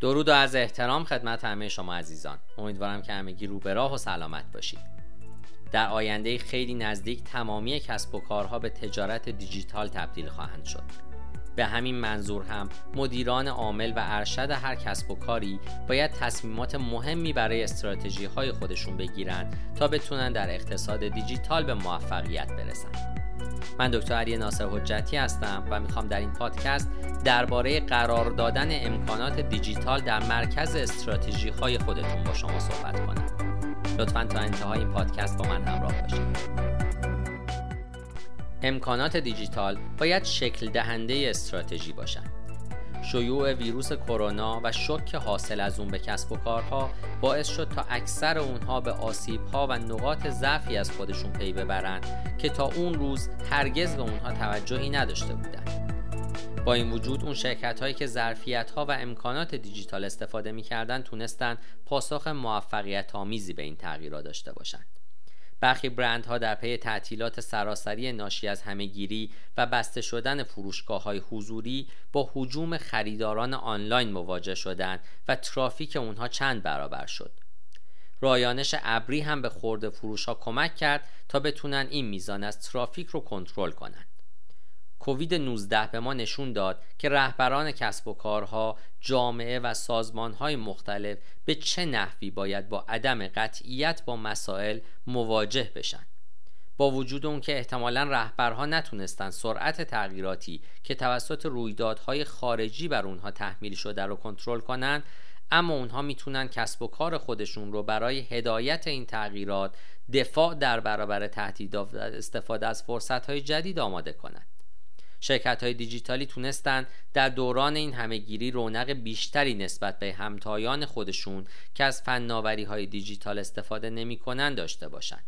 درود و از احترام خدمت همه شما عزیزان. امیدوارم که همگی رو به راه و سلامت باشید. در آینده خیلی نزدیک تمامی کسب و کارها به تجارت دیجیتال تبدیل خواهند شد. به همین منظور هم مدیران عامل و ارشد هر کسب و کاری باید تصمیمات مهمی برای استراتژی های خودشون بگیرند تا بتونن در اقتصاد دیجیتال به موفقیت برسند. من دکتر علی ناصر حجتی هستم و می‌خوام در این پادکست درباره قرار دادن امکانات دیجیتال در مرکز استراتژی های خودتون با شما صحبت کنم. لطفا تا انتهای این پادکست با من همراه باشید. امکانات دیجیتال باید شکل دهنده استراتژی باشند شیوع ویروس کرونا و شک حاصل از اون به کسب و کارها باعث شد تا اکثر اونها به آسیبها و نقاط ضعفی از خودشون پی ببرند که تا اون روز هرگز به اونها توجهی نداشته بودند. با این وجود اون شرکت هایی که ظرفیت ها و امکانات دیجیتال استفاده می‌کردن تونستن پاسخ موفقیت آمیزی به این تغییرات داشته باشند. برخی برندها در پی تعطیلات سراسری ناشی از همهگیری و بسته شدن فروشگاه های حضوری با حجوم خریداران آنلاین مواجه شدند و ترافیک اونها چند برابر شد. رایانش ابری هم به خورده فروش ها کمک کرد تا بتونن این میزان از ترافیک رو کنترل کنند. کووید 19 به ما نشون داد که رهبران کسب و کارها، جامعه و سازمانهای مختلف به چه نحوی باید با عدم قطعیت با مسائل مواجه بشن. با وجود اون که احتمالا رهبرها نتونستن سرعت تغییراتی که توسط رویدادهای خارجی بر اونها تحمیل شده رو کنترل کنند اما اونها می‌تونن کسب و کار خودشون رو برای هدایت این تغییرات دفاع در برابر تهدیدات استفاده از فرصت جدید آماده کنند شرکت های دیجیتالی تونستند در دوران این همهگیری رونق بیشتری نسبت به همتایان خودشون که از فناوری های دیجیتال استفاده نمی داشته باشند.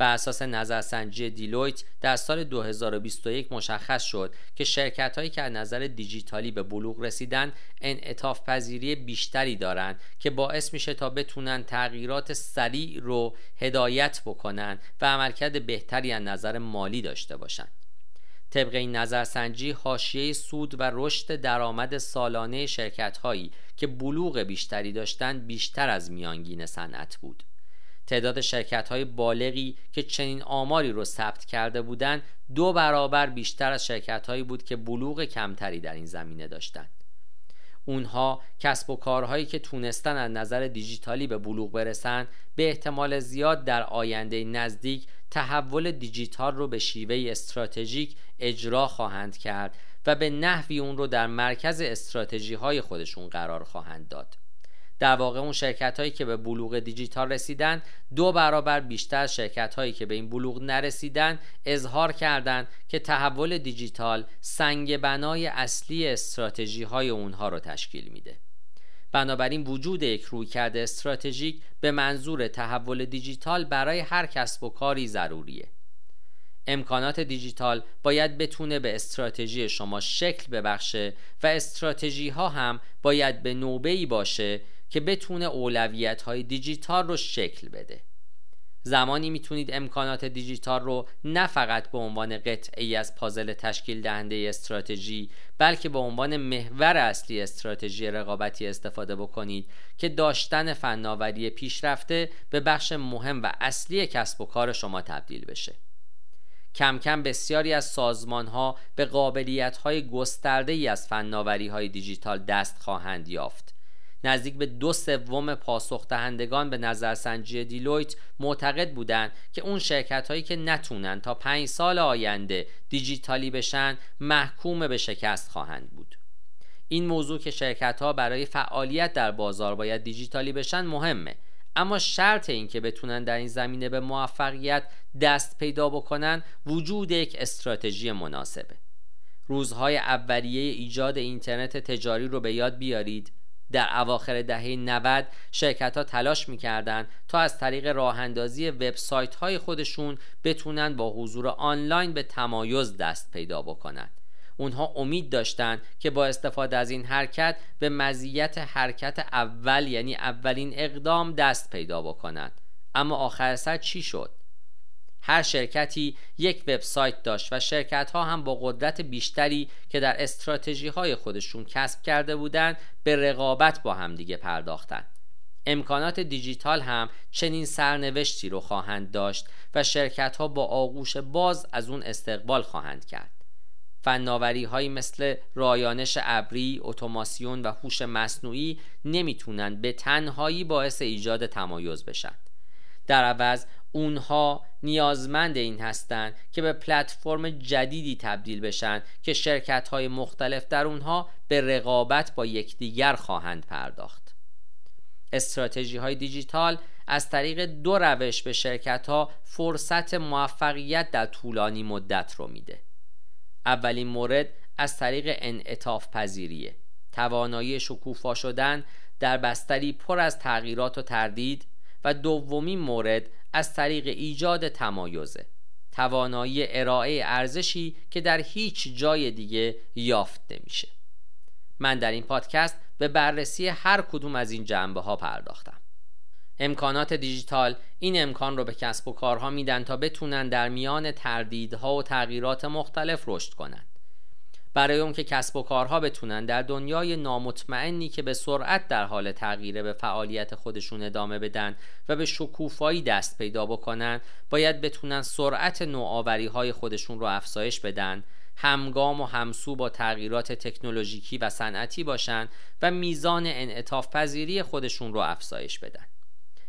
بر اساس نظرسنجی دیلویت در سال 2021 مشخص شد که شرکت هایی که از نظر دیجیتالی به بلوغ رسیدن انعطاف پذیری بیشتری دارند که باعث میشه تا بتونن تغییرات سریع رو هدایت بکنن و عملکرد بهتری از نظر مالی داشته باشند. طبق این نظرسنجی حاشیه سود و رشد درآمد سالانه شرکت هایی که بلوغ بیشتری داشتند بیشتر از میانگین صنعت بود. تعداد شرکت های بالغی که چنین آماری رو ثبت کرده بودند دو برابر بیشتر از شرکت هایی بود که بلوغ کمتری در این زمینه داشتند. اونها کسب و کارهایی که تونستن از نظر دیجیتالی به بلوغ برسن به احتمال زیاد در آینده نزدیک تحول دیجیتال رو به شیوه استراتژیک اجرا خواهند کرد و به نحوی اون رو در مرکز استراتژی های خودشون قرار خواهند داد. در واقع اون شرکت هایی که به بلوغ دیجیتال رسیدن دو برابر بیشتر شرکت هایی که به این بلوغ نرسیدن اظهار کردند که تحول دیجیتال سنگ بنای اصلی استراتژی های اونها رو تشکیل میده. بنابراین وجود یک رویکرد استراتژیک به منظور تحول دیجیتال برای هر کسب و کاری ضروریه. امکانات دیجیتال باید بتونه به استراتژی شما شکل ببخشه و استراتژی ها هم باید به نوبه ای باشه که بتونه اولویت های دیجیتال رو شکل بده. زمانی می‌تونید امکانات دیجیتال رو نه فقط به عنوان قطعی از پازل تشکیل دهنده استراتژی بلکه به عنوان محور اصلی استراتژی رقابتی استفاده بکنید که داشتن فناوری پیشرفته به بخش مهم و اصلی کسب و کار شما تبدیل بشه. کم کم بسیاری از سازمان ها به قابلیت های گسترده ای از فناوری های دیجیتال دست خواهند یافت. نزدیک به دو سوم پاسخ دهندگان به نظرسنجی دیلویت معتقد بودند که اون شرکت هایی که نتونن تا پنج سال آینده دیجیتالی بشن محکوم به شکست خواهند بود. این موضوع که شرکت ها برای فعالیت در بازار باید دیجیتالی بشن مهمه. اما شرط این که بتونن در این زمینه به موفقیت دست پیدا بکنن وجود یک استراتژی مناسبه. روزهای اولیه ایجاد اینترنت تجاری رو به یاد بیارید. در اواخر دهه 90 شرکت ها تلاش می‌کردند تا از طریق راه اندازی وبسایت های خودشون بتونن با حضور آنلاین به تمایز دست پیدا بکنند. اونها امید داشتند که با استفاده از این حرکت به مزیت حرکت اول یعنی اولین اقدام دست پیدا بکنند اما آخر سر چی شد هر شرکتی یک وبسایت داشت و شرکت ها هم با قدرت بیشتری که در استراتژی های خودشون کسب کرده بودند به رقابت با همدیگه پرداختند. امکانات دیجیتال هم چنین سرنوشتی رو خواهند داشت و شرکت ها با آغوش باز از اون استقبال خواهند کرد. فناوری هایی مثل رایانش ابری، اتوماسیون و هوش مصنوعی نمی‌تونن به تنهایی باعث ایجاد تمایز بشن. در عوض اونها نیازمند این هستند که به پلتفرم جدیدی تبدیل بشن که شرکت های مختلف در اونها به رقابت با یکدیگر خواهند پرداخت. استراتژی های دیجیتال از طریق دو روش به شرکت ها فرصت موفقیت در طولانی مدت رو میده. اولین مورد از طریق انعطاف پذیریه توانایی شکوفا شدن در بستری پر از تغییرات و تردید و دومین مورد از طریق ایجاد تمایزه توانایی ارائه ارزشی که در هیچ جای دیگه یافت نمیشه من در این پادکست به بررسی هر کدوم از این جنبه ها پرداختم امکانات دیجیتال این امکان رو به کسب و کارها میدن تا بتونن در میان تردیدها و تغییرات مختلف رشد کنند. برای اون که کسب و کارها بتونن در دنیای نامطمئنی که به سرعت در حال تغییره به فعالیت خودشون ادامه بدن و به شکوفایی دست پیدا بکنن باید بتونن سرعت نوآوری های خودشون رو افزایش بدن همگام و همسو با تغییرات تکنولوژیکی و صنعتی باشن و میزان انعطاف پذیری خودشون رو افزایش بدن.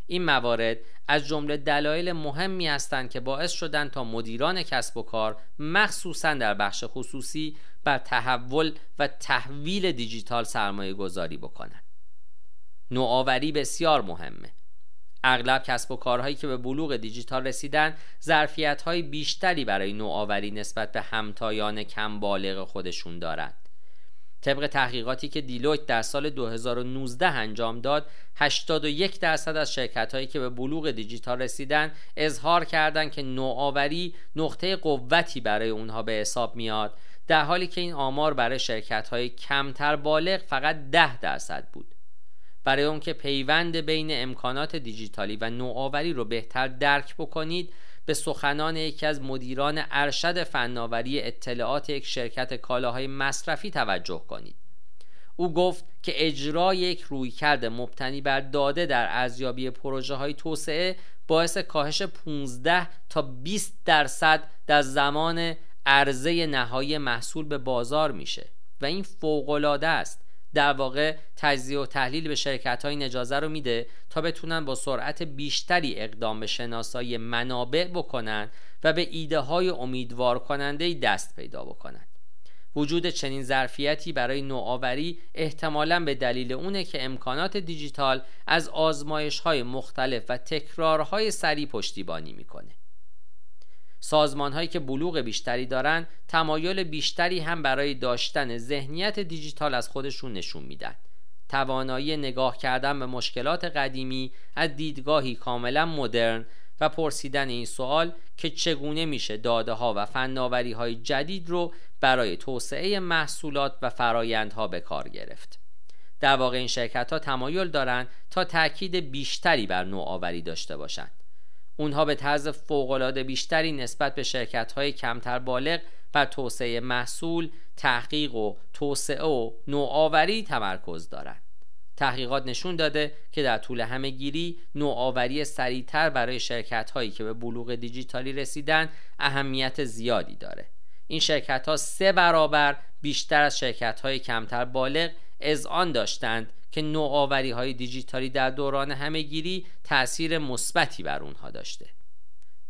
این موارد از جمله دلایل مهمی هستند که باعث شدن تا مدیران کسب و کار مخصوصا در بخش خصوصی بر تحول و تحویل دیجیتال سرمایه گذاری بکنند. نوآوری بسیار مهمه. اغلب کسب و کارهایی که به بلوغ دیجیتال رسیدن ظرفیت های بیشتری برای نوآوری نسبت به همتایان کم بالغ خودشون دارند. طبق تحقیقاتی که دیلویت در سال 2019 انجام داد 81 درصد از شرکت هایی که به بلوغ دیجیتال رسیدن اظهار کردند که نوآوری نقطه قوتی برای اونها به حساب میاد در حالی که این آمار برای شرکت های کمتر بالغ فقط 10 درصد بود. برای اون که پیوند بین امکانات دیجیتالی و نوآوری رو بهتر درک بکنید به سخنان یکی از مدیران ارشد فناوری اطلاعات یک شرکت کالاهای مصرفی توجه کنید. او گفت که اجرای یک رویکرد مبتنی بر داده در ارزیابی پروژه های توسعه باعث کاهش 15 تا 20 درصد در زمان عرضه نهایی محصول به بازار میشه و این فوقالعاده است. در واقع تجزیه و تحلیل به شرکت های اجازه رو میده تا بتونن با سرعت بیشتری اقدام به شناسایی منابع بکنن و به ایده های امیدوار کننده دست پیدا بکنن. وجود چنین ظرفیتی برای نوآوری احتمالا به دلیل اونه که امکانات دیجیتال از آزمایش های مختلف و تکرارهای سریع پشتیبانی می‌کنه. سازمان هایی که بلوغ بیشتری دارن تمایل بیشتری هم برای داشتن ذهنیت دیجیتال از خودشون نشون میدن. توانایی نگاه کردن به مشکلات قدیمی از دیدگاهی کاملا مدرن و پرسیدن این سوال که چگونه میشه داده ها و فناوری های جدید رو برای توسعه محصولات و فرایندها به کار گرفت. در واقع این شرکت ها تمایل دارند تا تاکید بیشتری بر نوآوری داشته باشند. اونها به طرز فوقالعاده بیشتری نسبت به شرکت های کمتر بالغ بر توسعه محصول، تحقیق و توسعه و نوآوری تمرکز دارند. تحقیقات نشون داده که در طول همهگیری نوآوری سریعتر برای شرکت هایی که به بلوغ دیجیتالی رسیدن اهمیت زیادی داره. این شرکت ها سه برابر بیشتر از شرکت های کمتر بالغ آن داشتند که نوآوری های دیجیتالی در دوران همهگیری تأثیر مثبتی بر اونها داشته.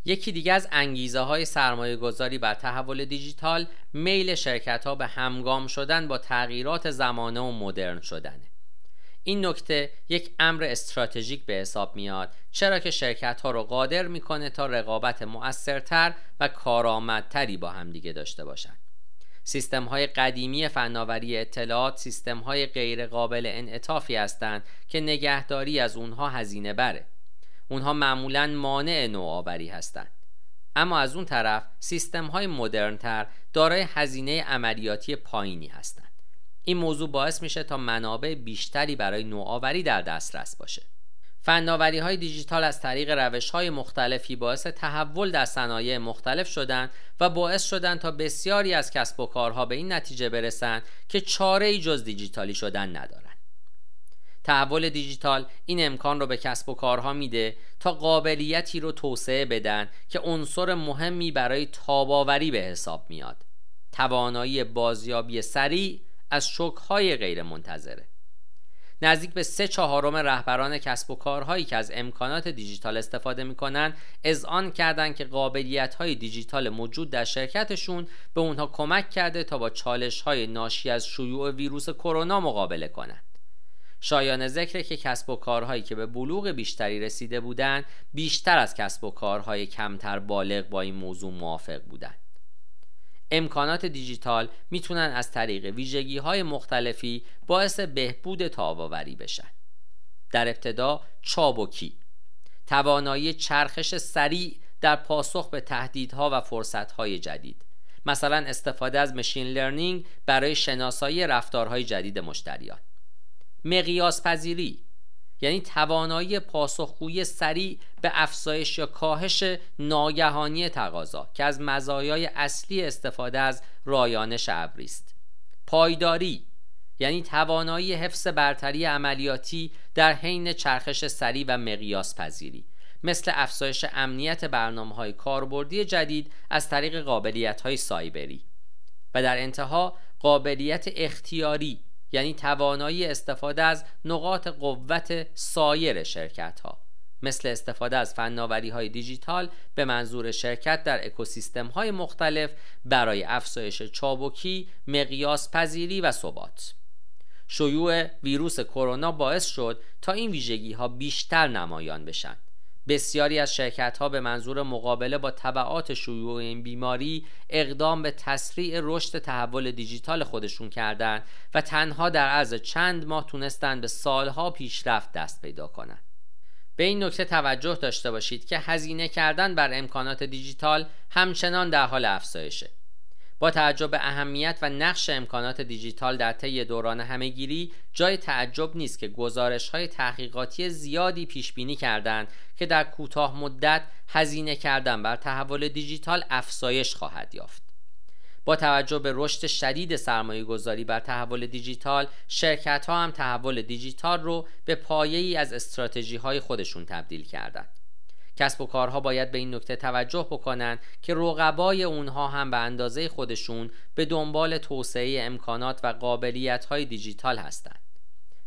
یکی دیگه از انگیزه های سرمایه گذاری بر تحول دیجیتال میل شرکت ها به همگام شدن با تغییرات زمانه و مدرن شدنه. این نکته یک امر استراتژیک به حساب میاد چرا که شرکت ها رو قادر می‌کنه تا رقابت مؤثرتر و کارآمدتری با همدیگه داشته باشند سیستم های قدیمی فناوری اطلاعات سیستم های غیر قابل انعطافی هستند که نگهداری از اونها هزینه بره. اونها معمولا مانع نوآوری هستند. اما از اون طرف سیستم های مدرنتر دارای هزینه عملیاتی پایینی هستند. این موضوع باعث میشه تا منابع بیشتری برای نوآوری در دسترس باشه. فناوری های دیجیتال از طریق روش های مختلفی باعث تحول در صنایع مختلف شدند و باعث شدند تا بسیاری از کسب و کارها به این نتیجه برسند که چاره ای جز دیجیتالی شدن ندارند. تحول دیجیتال این امکان رو به کسب و کارها میده تا قابلیتی رو توسعه بدن که عنصر مهمی برای تاباوری به حساب میاد. توانایی بازیابی سریع از شکهای غیر منتظره. نزدیک به سه چهارم رهبران کسب و کارهایی که از امکانات دیجیتال استفاده می‌کنن آن کردند که قابلیت های دیجیتال موجود در شرکتشون به اونها کمک کرده تا با چالش های ناشی از شیوع ویروس کرونا مقابله کنند. شایان ذکر که کسب و کارهایی که به بلوغ بیشتری رسیده بودند بیشتر از کسب و کارهای کمتر بالغ با این موضوع موافق بودند. امکانات دیجیتال می‌تونن از طریق ویژگی های مختلفی باعث بهبود تاباوری بشن. در ابتدا چابکی توانایی چرخش سریع در پاسخ به تهدیدها و فرصتهای جدید. مثلا استفاده از مشین لرنینگ برای شناسایی رفتارهای جدید مشتریان. مقیاس پذیری یعنی توانایی پاسخگویی سریع به افزایش یا کاهش ناگهانی تقاضا که از مزایای اصلی استفاده از رایانش ابری است پایداری یعنی توانایی حفظ برتری عملیاتی در حین چرخش سریع و مقیاس پذیری مثل افزایش امنیت برنامه های کاربردی جدید از طریق قابلیت های سایبری. و در انتها قابلیت اختیاری یعنی توانایی استفاده از نقاط قوت سایر شرکت ها مثل استفاده از فناوری های دیجیتال به منظور شرکت در اکوسیستم های مختلف برای افزایش چابکی، مقیاس پذیری و ثبات. شیوع ویروس کرونا باعث شد تا این ویژگی ها بیشتر نمایان بشن بسیاری از شرکت ها به منظور مقابله با طبعات شیوع این بیماری اقدام به تسریع رشد تحول دیجیتال خودشون کردند و تنها در عرض چند ماه تونستند به سالها پیشرفت دست پیدا کنند. به این نکته توجه داشته باشید که هزینه کردن بر امکانات دیجیتال همچنان در حال افزایشه. با توجه به اهمیت و نقش امکانات دیجیتال در طی دوران همهگیری جای تعجب نیست که گزارش های تحقیقاتی زیادی پیش بینی کردند که در کوتاه مدت هزینه کردن بر تحول دیجیتال افزایش خواهد یافت. با توجه به رشد شدید سرمایه گذاری بر تحول دیجیتال شرکت ها هم تحول دیجیتال رو به پایه ای از استراتژی های خودشون تبدیل کردند. کسب و کارها باید به این نکته توجه بکنند که رقبای اونها هم به اندازه خودشون به دنبال توسعه امکانات و قابلیت های دیجیتال هستند.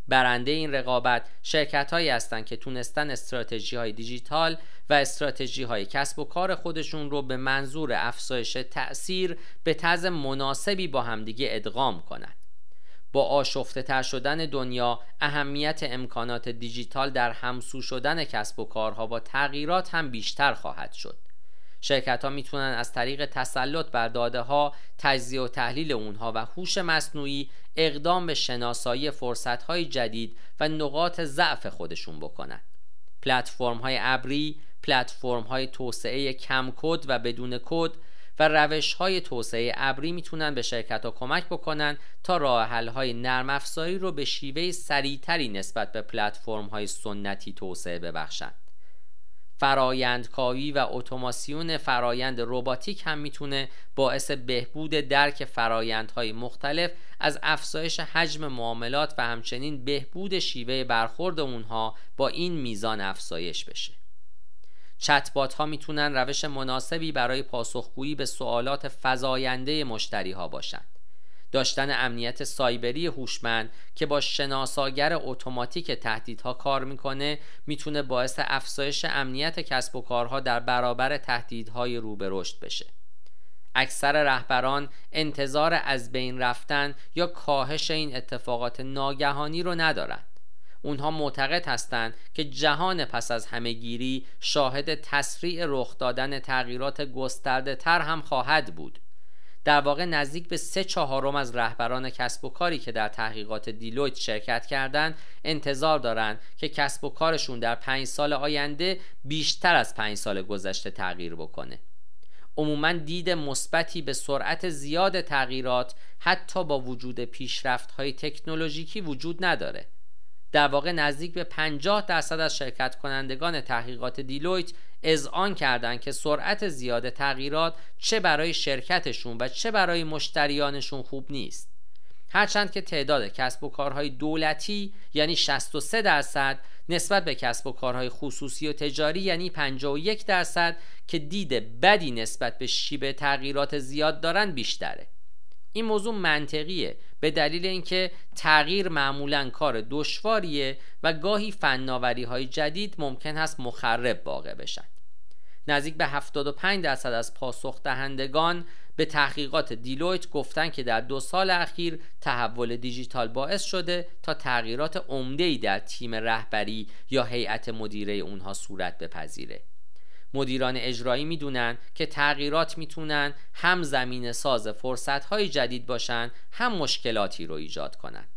برنده این رقابت شرکت هایی هستند که تونستن استراتژی های دیجیتال و استراتژی های کسب و کار خودشون رو به منظور افزایش تأثیر به طرز مناسبی با همدیگه ادغام کنند. با آشفته تر شدن دنیا اهمیت امکانات دیجیتال در همسو شدن کسب و کارها با تغییرات هم بیشتر خواهد شد. شرکت ها می‌تونن از طریق تسلط بر داده ها تجزیه و تحلیل اونها و هوش مصنوعی اقدام به شناسایی فرصت های جدید و نقاط ضعف خودشون بکنن. پلتفرم های ابری پلتفرم های توسعه کم کد و بدون کد و روش های توسعه ابری می‌تونن به شرکت ها کمک بکنن تا راه حل های نرم افزاری رو به شیوه سریعتری نسبت به پلتفرم های سنتی توسعه ببخشند. فرایندکاوی و اتوماسیون فرایند رباتیک هم می‌تونه باعث بهبود درک فرایندهای مختلف از افزایش حجم معاملات و همچنین بهبود شیوه برخورد اونها با این میزان افزایش بشه. چتبات ها می‌تونن روش مناسبی برای پاسخگویی به سوالات فزاینده مشتری ها باشند. داشتن امنیت سایبری هوشمند که با شناساگر اتوماتیک تهدیدها کار می‌کنه می‌تونه باعث افزایش امنیت کسب و کارها در برابر تهدیدهای رو به رشد بشه. اکثر رهبران انتظار از بین رفتن یا کاهش این اتفاقات ناگهانی رو ندارند. اونها معتقد هستند که جهان پس از همهگیری شاهد تسریع رخ دادن تغییرات گسترده تر هم خواهد بود. در واقع نزدیک به سه چهارم از رهبران کسب و کاری که در تحقیقات دیلویت شرکت کردند انتظار دارند که کسب و کارشون در پنج سال آینده بیشتر از پنج سال گذشته تغییر بکنه. عموما دید مثبتی به سرعت زیاد تغییرات حتی با وجود پیشرفت های تکنولوژیکی وجود نداره. در واقع نزدیک به 50 درصد از شرکت کنندگان تحقیقات دیلویت اذعان کردند که سرعت زیاد تغییرات چه برای شرکتشون و چه برای مشتریانشون خوب نیست. هرچند که تعداد کسب و کارهای دولتی یعنی 63 درصد نسبت به کسب و کارهای خصوصی و تجاری یعنی 51 درصد که دید بدی نسبت به شیب تغییرات زیاد دارن بیشتره. این موضوع منطقیه. به دلیل اینکه تغییر معمولا کار دشواریه و گاهی فناوری های جدید ممکن است مخرب واقع بشن. نزدیک به 75 درصد از پاسخ دهندگان به تحقیقات دیلویت گفتن که در دو سال اخیر تحول دیجیتال باعث شده تا تغییرات عمده‌ای در تیم رهبری یا هیئت مدیره اونها صورت بپذیره. مدیران اجرایی می‌دونن که تغییرات می‌تونن هم زمین ساز فرصتهای جدید باشن هم مشکلاتی رو ایجاد کنند.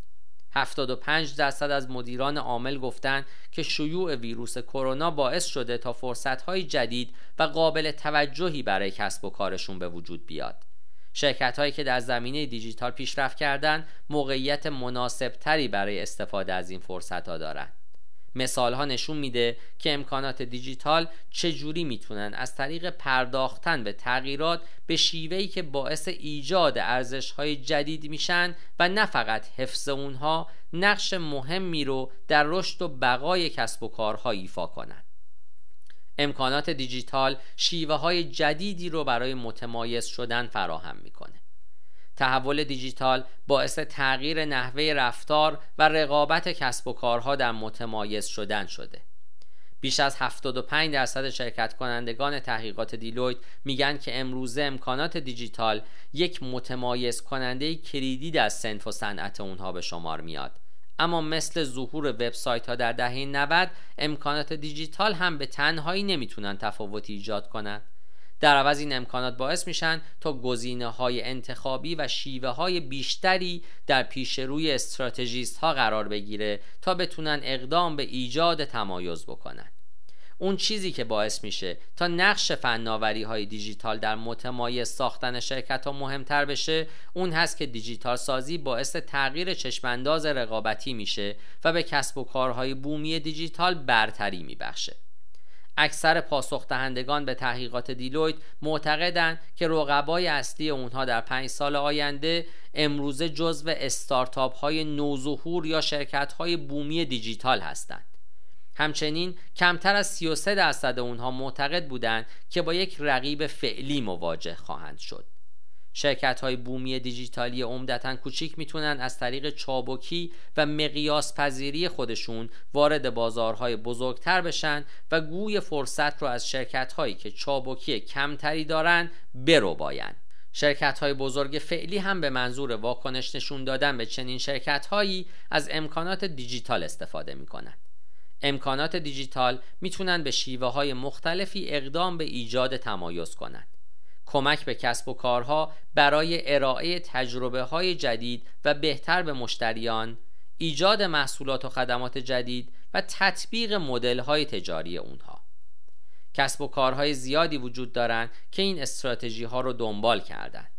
75 درصد از مدیران عامل گفتند که شیوع ویروس کرونا باعث شده تا فرصتهای جدید و قابل توجهی برای کسب و کارشون به وجود بیاد. شرکت هایی که در زمینه دیجیتال پیشرفت کردند موقعیت مناسب تری برای استفاده از این فرصت ها دارند. مثال ها نشون میده که امکانات دیجیتال چجوری می‌تونن از طریق پرداختن به تغییرات به شیوهی که باعث ایجاد ارزش های جدید میشن و نه فقط حفظ اونها نقش مهمی رو در رشد و بقای کسب و کارها ایفا کنند. امکانات دیجیتال شیوه های جدیدی رو برای متمایز شدن فراهم می‌کنه. تحول دیجیتال باعث تغییر نحوه رفتار و رقابت کسب و کارها در متمایز شدن شده. بیش از 75 درصد شرکت کنندگان تحقیقات دیلویت میگن که امروزه امکانات دیجیتال یک متمایز کننده کلیدی در سنف و صنعت اونها به شمار میاد. اما مثل ظهور وبسایت ها در دهه 90 امکانات دیجیتال هم به تنهایی نمی‌تونن تفاوتی ایجاد کنند. در عوض این امکانات باعث میشن تا گزینه های انتخابی و شیوه های بیشتری در پیش روی استراتژیست ها قرار بگیره تا بتونن اقدام به ایجاد تمایز بکنن. اون چیزی که باعث میشه تا نقش فناوری های دیجیتال در متمایز ساختن شرکت ها مهمتر بشه اون هست که دیجیتال سازی باعث تغییر چشمانداز رقابتی میشه و به کسب و کارهای بومی دیجیتال برتری میبخشه. اکثر پاسخ دهندگان به تحقیقات دیلویت معتقدند که رقبای اصلی اونها در پنج سال آینده امروزه جزو استارتاپ های نوظهور یا شرکت های بومی دیجیتال هستند. همچنین کمتر از 33 درصد اونها معتقد بودند که با یک رقیب فعلی مواجه خواهند شد. شرکت های بومی دیجیتالی عمدتا کوچیک می‌تونن از طریق چابکی و مقیاس پذیری خودشون وارد بازارهای بزرگتر بشن و گوی فرصت رو از شرکت هایی که چابکی کمتری دارن برو باین. شرکت های بزرگ فعلی هم به منظور واکنش نشون دادن به چنین شرکت هایی از امکانات دیجیتال استفاده می کنند. امکانات دیجیتال می‌تونن به شیوه های مختلفی اقدام به ایجاد تمایز کنند. کمک به کسب و کارها برای ارائه تجربه های جدید و بهتر به مشتریان ایجاد محصولات و خدمات جدید و تطبیق مدل های تجاری اونها. کسب و کارهای زیادی وجود دارند که این استراتژی ها رو دنبال کردند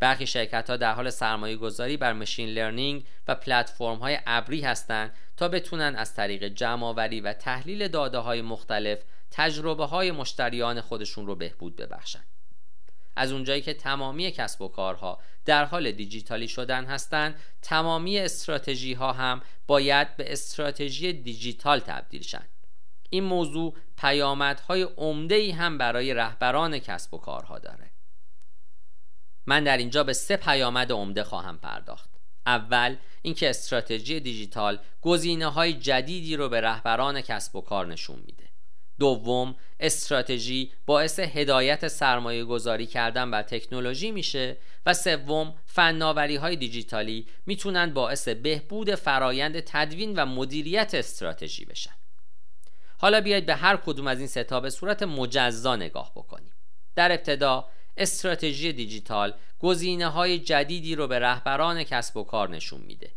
برخی شرکت ها در حال سرمایه گذاری بر مشین لرنینگ و پلتفرم های ابری هستند تا بتونن از طریق جمع و تحلیل داده های مختلف تجربه های مشتریان خودشون رو بهبود ببخشند از اونجایی که تمامی کسب و کارها در حال دیجیتالی شدن هستند تمامی استراتژی ها هم باید به استراتژی دیجیتال تبدیل شن. این موضوع پیامدهای عمده ای هم برای رهبران کسب و کارها داره. من در اینجا به سه پیامد عمده خواهم پرداخت. اول اینکه استراتژی دیجیتال گزینه های جدیدی رو به رهبران کسب و کار نشون میده. دوم استراتژی باعث هدایت سرمایه گذاری کردن بر تکنولوژی میشه. و سوم فناوری های دیجیتالی می‌تونن باعث بهبود فرایند تدوین و مدیریت استراتژی بشن. حالا بیاید به هر کدوم از این ستا به صورت مجزا نگاه بکنیم. در ابتدا استراتژی دیجیتال گزینه های جدیدی رو به رهبران کسب و کار نشون میده.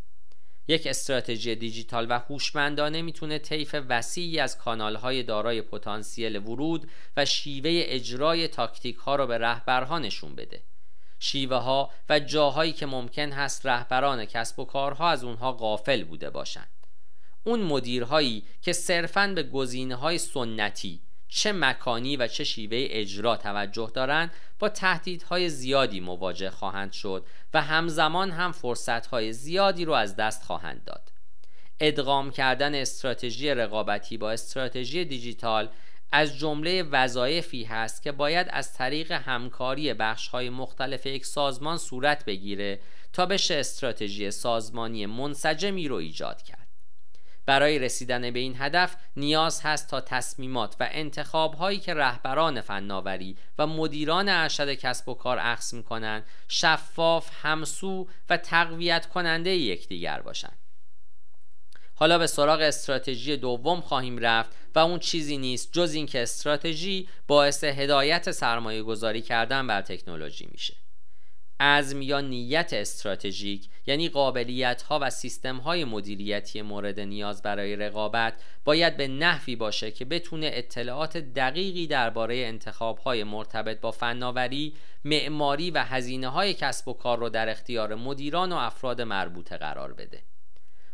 یک استراتژی دیجیتال و هوشمندانه می‌تونه طیف وسیعی از کانالهای دارای پتانسیل ورود و شیوه اجرای تاکتیک ها رو به رهبرها نشون بده. شیوه ها و جاهایی که ممکن هست رهبران کسب و کارها از اونها غافل بوده باشند. اون مدیرهایی که صرفاً به گزینه های سنتی چه مکانی و چه شیوه اجرا توجه دارند با تهدیدهای زیادی مواجه خواهند شد و همزمان هم فرصتهای زیادی رو از دست خواهند داد. ادغام کردن استراتژی رقابتی با استراتژی دیجیتال از جمله وظایفی هست که باید از طریق همکاری بخشهای مختلف یک سازمان صورت بگیره تا بشه استراتژی سازمانی منسجمی رو ایجاد کرد. برای رسیدن به این هدف نیاز هست تا تصمیمات و انتخاب هایی که رهبران فناوری و مدیران ارشد کسب و کار اخذ می‌کنند شفاف، همسو و تقویت کننده یکدیگر باشند. حالا به سراغ استراتژی دوم خواهیم رفت و اون چیزی نیست جز اینکه استراتژی باعث هدایت سرمایه گذاری کردن بر تکنولوژی میشه. عزم یا نیت استراتژیک یعنی قابلیت ها و سیستم های مدیریتی مورد نیاز برای رقابت باید به نحوی باشه که بتونه اطلاعات دقیقی درباره انتخاب های مرتبط با فناوری، معماری و هزینه های کسب و کار رو در اختیار مدیران و افراد مربوطه قرار بده.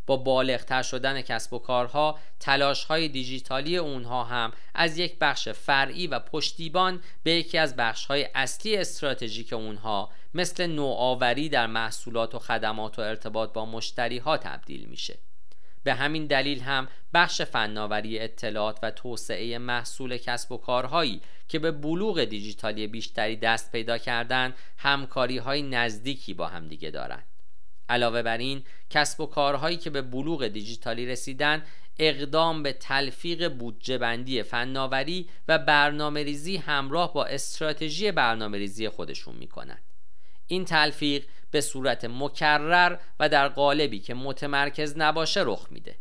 با بالغتر شدن کسب و کارها تلاش های دیجیتالی اونها هم از یک بخش فرعی و پشتیبان به یکی از بخش های اصلی استراتژیک اونها مثل نوآوری در محصولات و خدمات و ارتباط با مشتری ها تبدیل میشه. به همین دلیل هم بخش فناوری اطلاعات و توسعه محصول کسب و کارهایی که به بلوغ دیجیتالی بیشتری دست پیدا کردن همکاری های نزدیکی با همدیگه دارند علاوه بر این کسب و کارهایی که به بلوغ دیجیتالی رسیدن اقدام به تلفیق بودجه بندی فناوری و برنامه ریزی همراه با استراتژی برنامه ریزی خودشون می‌کنند این تلفیق به صورت مکرر و در قالبی که متمرکز نباشه رخ میده.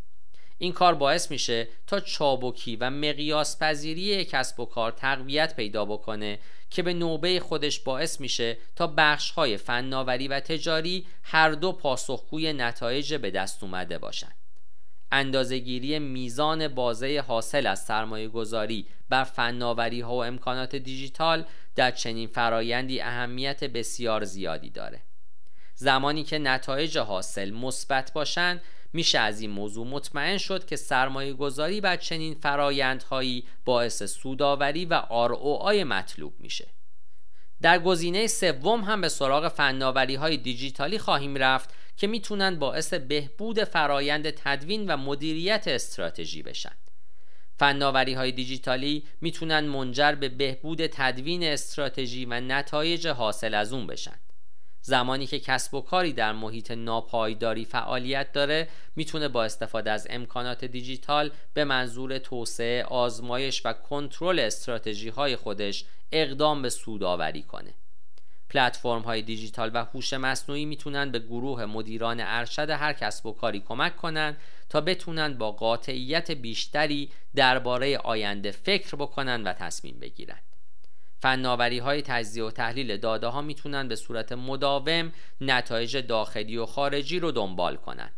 این کار باعث میشه تا چابکی و مقیاس پذیری کسب و کار تقویت پیدا بکنه که به نوبه خودش باعث میشه تا بخش های فناوری و تجاری هر دو پاسخگوی نتایج به دست اومده باشند. اندازهگیری میزان بازه حاصل از سرمایه گذاری بر فناوری ها و امکانات دیجیتال در چنین فرایندی اهمیت بسیار زیادی داره. زمانی که نتایج حاصل مثبت باشند میشه از این موضوع مطمئن شد که سرمایه گذاری بر چنین فرایندهایی باعث سوداوری و آرای مطلوب میشه. در گزینه سوم هم به سراغ فناوری های دیجیتالی خواهیم رفت که می‌تونن باعث بهبود فرایند تدوین و مدیریت استراتژی بشن. فناوری های دیجیتالی می‌تونن منجر به بهبود تدوین استراتژی و نتایج حاصل از اون بشن. زمانی که کسب و کاری در محیط ناپایداری فعالیت داره می‌تونه با استفاده از امکانات دیجیتال به منظور توسعه آزمایش و کنترل استراتژی های خودش اقدام به سوداوری کنه. پلتفرم های دیجیتال و هوش مصنوعی می‌تونن به گروه مدیران ارشد هر کسب و کاری کمک کنند تا بتونن با قاطعیت بیشتری درباره آینده فکر بکنن و تصمیم بگیرن. فناوری های تجزیه و تحلیل داده ها می‌تونن به صورت مداوم نتایج داخلی و خارجی رو دنبال کنند.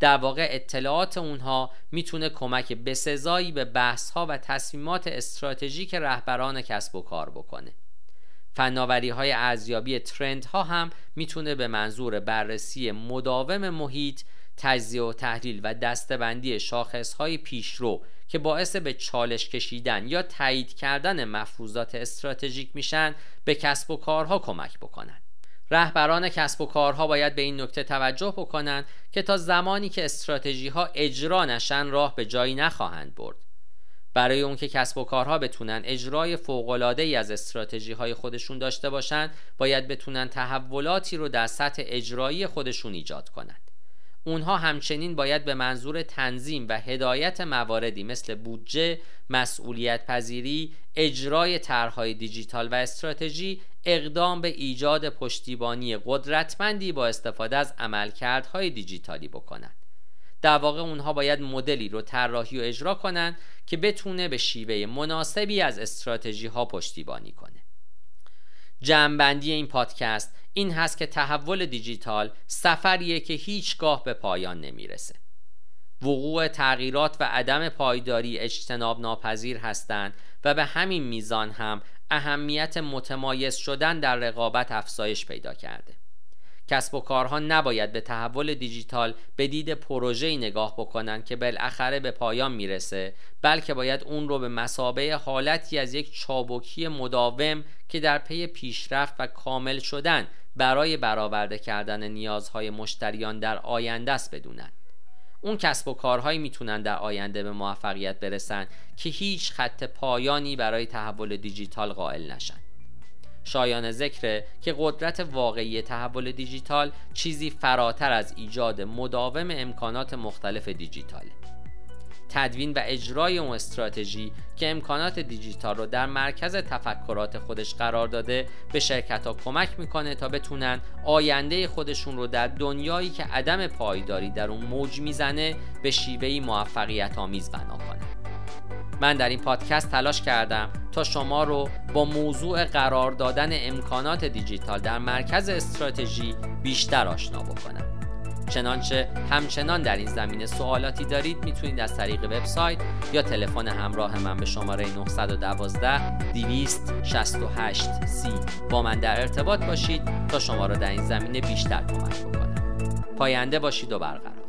در واقع اطلاعات اونها می‌تونه کمک بسزایی به بحث ها و تصمیمات استراتژیک رهبران کسب و کار بکنه. فناوری های ارزیابی ترند ها هم می‌تونه به منظور بررسی مداوم محیط تجزیه و تحلیل و دستبندی شاخص های پیشرو که باعث به چالش کشیدن یا تایید کردن مفروضات استراتژیک میشن به کسب و کارها کمک بکنند. رهبران کسب و کارها باید به این نکته توجه بکنند که تا زمانی که استراتژی ها اجرا نشن راه به جایی نخواهند برد. برای اون که کسب و کارها بتونن اجرای فوق‌العاده ای از استراتژی های خودشون داشته باشند، باید بتونن تحولاتی رو در سطح اجرایی خودشون ایجاد کنند. اونها همچنین باید به منظور تنظیم و هدایت مواردی مثل بودجه، مسئولیت پذیری، اجرای طرحهای دیجیتال و استراتژی اقدام به ایجاد پشتیبانی قدرتمندی با استفاده از عملکردهای دیجیتالی بکنند. در واقع اونها باید مدلی رو طراحی و اجرا کنند که بتونه به شیوه مناسبی از استراتژی ها پشتیبانی کنه. جمعبندی این پادکست این هست که تحول دیجیتال سفریه که هیچگاه به پایان نمی‌رسه. وقوع تغییرات و عدم پایداری اجتناب ناپذیر هستند و به همین میزان هم اهمیت متمایز شدن در رقابت افزایش پیدا کرده. کسب و کارها نباید به تحول دیجیتال به دید پروژه‌ای نگاه بکنند که بالاخره به پایان می‌رسه بلکه باید اون رو به مسابه حالتی از یک چابکی مداوم که در پی پیشرفت و کامل شدن برای برآورده کردن نیازهای مشتریان در آینده است بدونند اون کسب و کارهایی می‌تونن در آینده به موفقیت برسن که هیچ خط پایانی برای تحول دیجیتال قائل نشن. شایان ذکره که قدرت واقعی تحول دیجیتال چیزی فراتر از ایجاد مداوم امکانات مختلف دیجیتاله. تدوین و اجرای اون استراتژی که امکانات دیجیتال رو در مرکز تفکرات خودش قرار داده به شرکت ها کمک می‌کنه تا بتونن آینده خودشون رو در دنیایی که عدم پایداری در اون موج می‌زنه به شیوهی موفقیت آمیز بنا کنه. من در این پادکست تلاش کردم تا شما رو با موضوع قرار دادن امکانات دیجیتال در مرکز استراتژی بیشتر آشنا بکنم. چنانچه همچنان در این زمینه سوالاتی دارید می‌تونید از طریق وبسایت یا تلفن همراه من به شماره 912 268 سی با من در ارتباط باشید تا شما را در این زمینه بیشتر کمک بکنم. پاینده باشید و برقرار.